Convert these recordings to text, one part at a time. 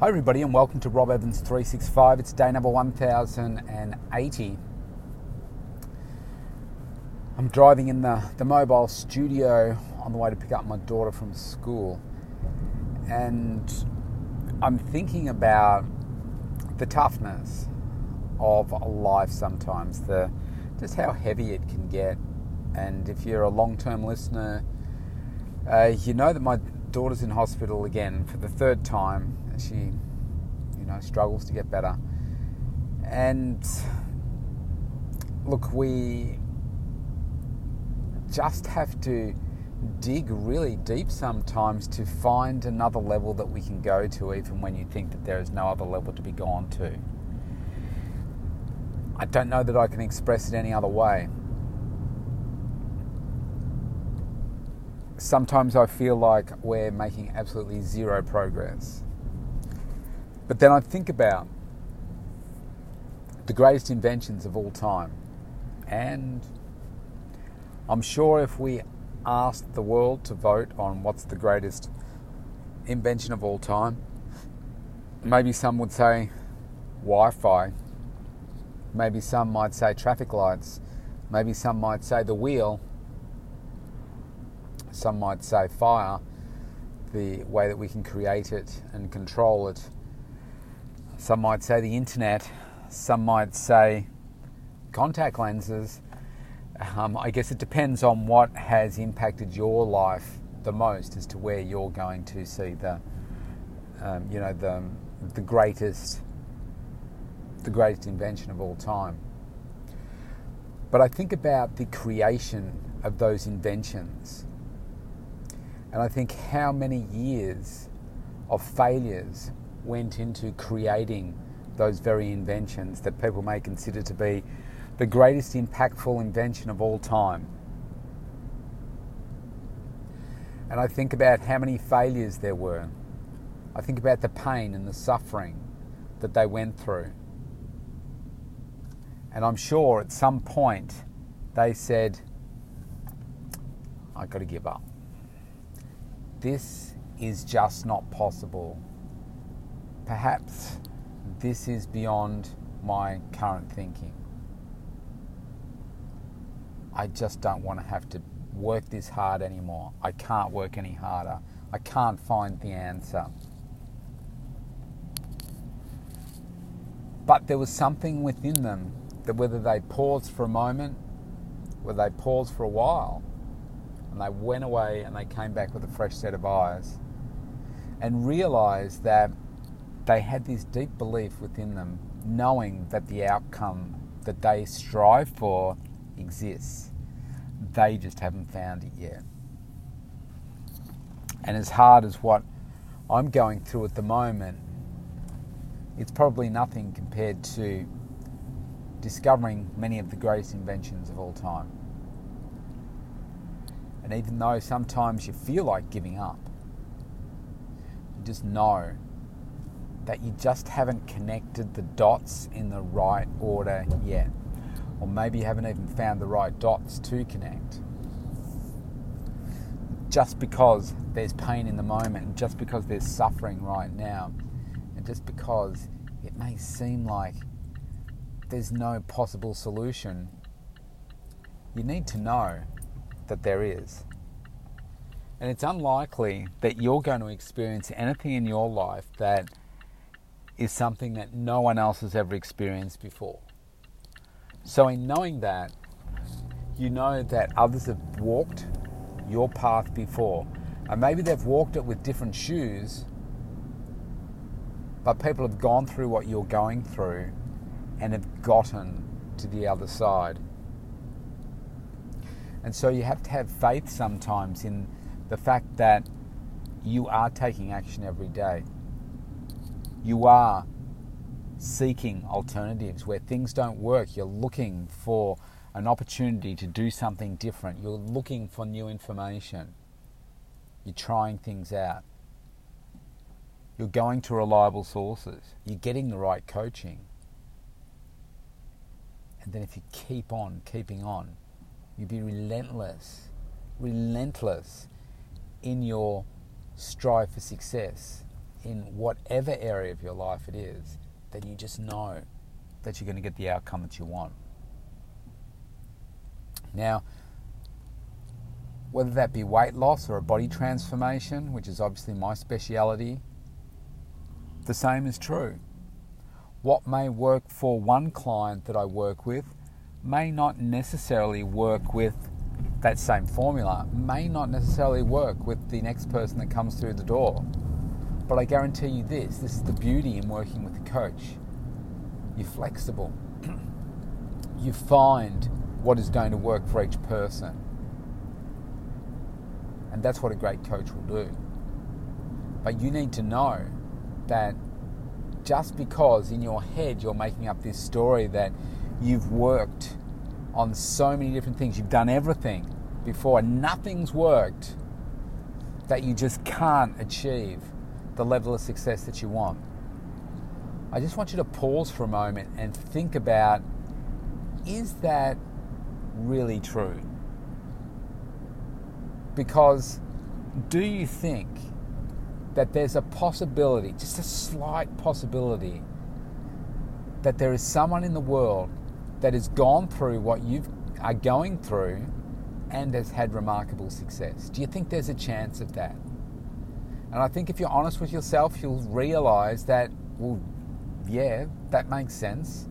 Hi, everybody, and welcome to Rob Evans 365. It's day number 1080. I'm driving in the, the mobile studio on the way to pick up my daughter from school, and I'm thinking about the toughness of life sometimes, the just how heavy it can get. And if you're a long term listener, uh, you know that my daughter's in hospital again for the third time. She, you know, struggles to get better. And look, we just have to dig really deep sometimes to find another level that we can go to, even when you think that there is no other level to be gone to. I don't know that I can express it any other way. sometimes I feel like we're making absolutely zero progress. But then I think about the greatest inventions of all time. And I'm sure if we asked the world to vote on what's the greatest invention of all time, maybe some would say Wi Fi. Maybe some might say traffic lights. Maybe some might say the wheel some might say fire, the way that we can create it and control it. Some might say the internet, some might say contact lenses. Um, I guess it depends on what has impacted your life the most as to where you're going to see the, um, you know, the, the greatest, the greatest invention of all time. But I think about the creation of those inventions and I think how many years of failures went into creating those very inventions that people may consider to be the greatest impactful invention of all time. And I think about how many failures there were. I think about the pain and the suffering that they went through. And I'm sure at some point they said, I've got to give up this is just not possible. Perhaps this is beyond my current thinking. I just don't want to have to work this hard anymore. I can't work any harder. I can't find the answer. But there was something within them that whether they paused for a moment, whether they paused for a while, and they went away and they came back with a fresh set of eyes and realized that they had this deep belief within them, knowing that the outcome that they strive for exists. They just haven't found it yet. And as hard as what I'm going through at the moment, it's probably nothing compared to discovering many of the greatest inventions of all time. And even though sometimes you feel like giving up, you just know that you just haven't connected the dots in the right order yet. Or maybe you haven't even found the right dots to connect. Just because there's pain in the moment, and just because there's suffering right now, and just because it may seem like there's no possible solution, you need to know that there is. And it's unlikely that you're going to experience anything in your life that is something that no one else has ever experienced before. So, in knowing that, you know that others have walked your path before. And maybe they've walked it with different shoes, but people have gone through what you're going through and have gotten to the other side. And so you have to have faith sometimes in the fact that you are taking action every day. You are seeking alternatives where things don't work. You're looking for an opportunity to do something different. You're looking for new information. You're trying things out. You're going to reliable sources. You're getting the right coaching. And then if you keep on keeping on, you be relentless, relentless in your strive for success. In whatever area of your life it is, then you just know that you're going to get the outcome that you want. Now, whether that be weight loss or a body transformation, which is obviously my speciality, the same is true. What may work for one client that I work with may not necessarily work with that same formula, may not necessarily work with the next person that comes through the door. But I guarantee you this this is the beauty in working with a coach. You're flexible, you find what is going to work for each person. And that's what a great coach will do. But you need to know that just because in your head you're making up this story that you've worked on so many different things, you've done everything before, and nothing's worked, that you just can't achieve the level of success that you want. I just want you to pause for a moment and think about is that really true? Because do you think that there's a possibility, just a slight possibility, that there is someone in the world that has gone through what you are going through and has had remarkable success? Do you think there's a chance of that? And I think if you're honest with yourself, you'll realize that, well, yeah, that makes sense.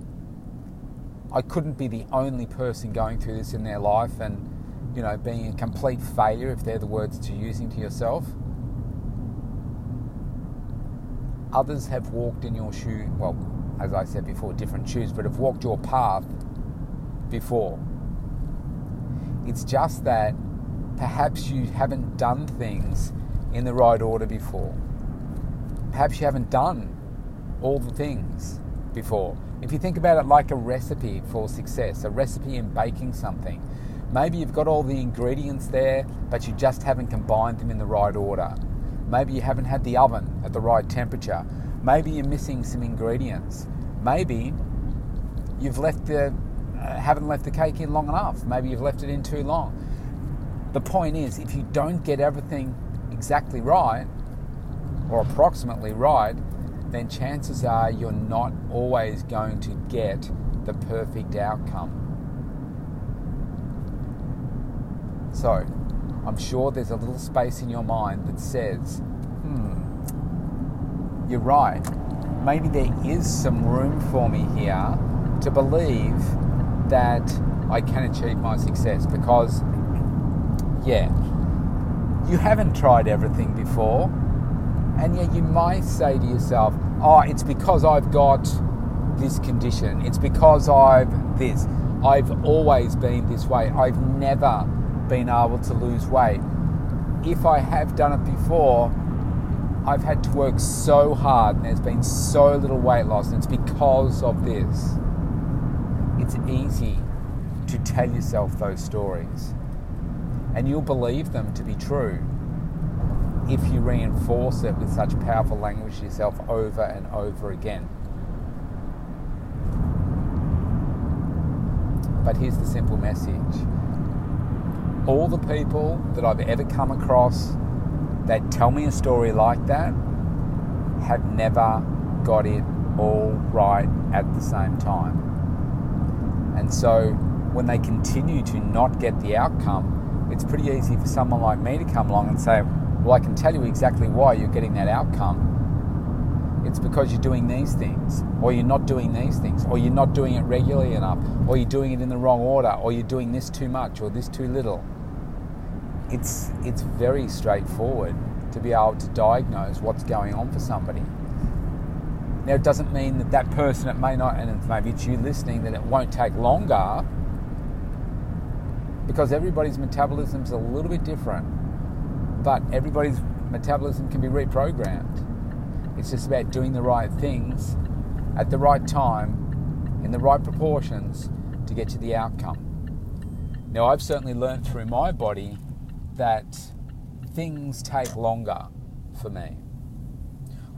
I couldn't be the only person going through this in their life and, you know, being a complete failure, if they're the words to using to yourself. Others have walked in your shoe, well, as I said before, different shoes, but have walked your path before. It's just that perhaps you haven't done things in the right order before. Perhaps you haven't done all the things before. If you think about it like a recipe for success, a recipe in baking something, maybe you've got all the ingredients there, but you just haven't combined them in the right order. Maybe you haven't had the oven at the right temperature. Maybe you're missing some ingredients. Maybe you've left the uh, haven't left the cake in long enough. Maybe you've left it in too long. The point is, if you don't get everything exactly right or approximately right, then chances are you're not always going to get the perfect outcome. So, I'm sure there's a little space in your mind that says, hmm, you're right. Maybe there is some room for me here to believe that I can achieve my success because, yeah, you haven't tried everything before, and yet you might say to yourself, oh, it's because I've got this condition, it's because I've this, I've always been this way, I've never been able to lose weight. If I have done it before, I've had to work so hard and there's been so little weight loss, and it's because of this it's easy to tell yourself those stories. And you'll believe them to be true if you reinforce it with such powerful language yourself over and over again. But here's the simple message all the people that I've ever come across that tell me a story like that have never got it all right at the same time. And so when they continue to not get the outcome, it's pretty easy for someone like me to come along and say, Well, I can tell you exactly why you're getting that outcome. It's because you're doing these things, or you're not doing these things, or you're not doing it regularly enough, or you're doing it in the wrong order, or you're doing this too much, or this too little. It's, it's very straightforward to be able to diagnose what's going on for somebody. Now, it doesn't mean that that person, it may not, and maybe it's you listening, that it won't take longer because everybody's metabolism is a little bit different. But everybody's metabolism can be reprogrammed. It's just about doing the right things at the right time, in the right proportions to get to the outcome. Now, I've certainly learned through my body that things take longer for me.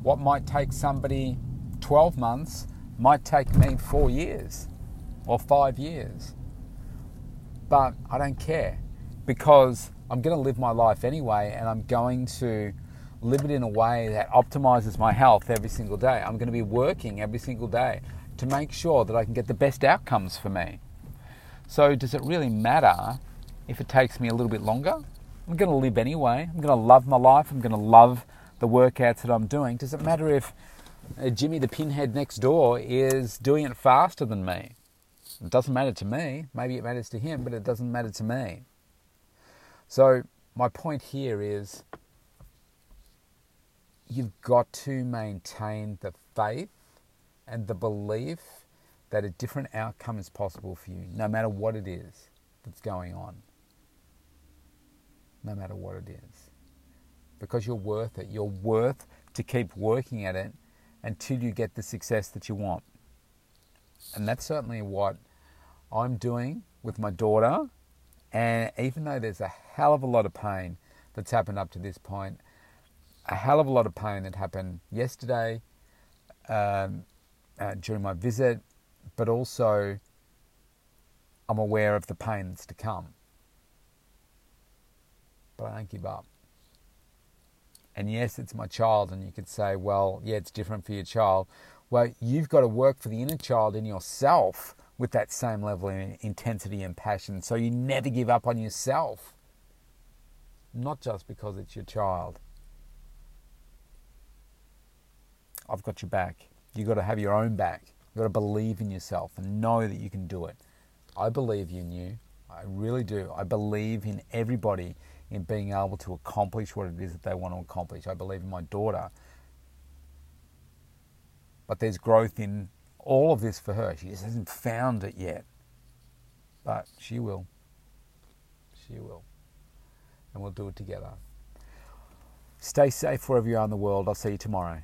What might take somebody 12 months might take me four years or five years. But I don't care because I'm going to live my life anyway and I'm going to live it in a way that optimizes my health every single day. I'm going to be working every single day to make sure that I can get the best outcomes for me. So, does it really matter if it takes me a little bit longer? I'm going to live anyway. I'm going to love my life. I'm going to love the workouts that I'm doing. Does it matter if uh, Jimmy the pinhead next door is doing it faster than me? It doesn't matter to me. Maybe it matters to him, but it doesn't matter to me. So, my point here is you've got to maintain the faith and the belief that a different outcome is possible for you, no matter what it is that's going on. No matter what it is. Because you're worth it. You're worth to keep working at it until you get the success that you want. And that's certainly what I'm doing with my daughter. And even though there's a hell of a lot of pain that's happened up to this point, a hell of a lot of pain that happened yesterday um, uh, during my visit, but also I'm aware of the pain that's to come. But I don't give up. And yes, it's my child, and you could say, well, yeah, it's different for your child. Well, you've got to work for the inner child in yourself with that same level of intensity and passion. So you never give up on yourself, not just because it's your child. I've got your back. You've got to have your own back. You've got to believe in yourself and know that you can do it. I believe in you. I really do. I believe in everybody in being able to accomplish what it is that they want to accomplish. I believe in my daughter. But there's growth in all of this for her. She just hasn't found it yet. But she will. She will. And we'll do it together. Stay safe wherever you are in the world. I'll see you tomorrow.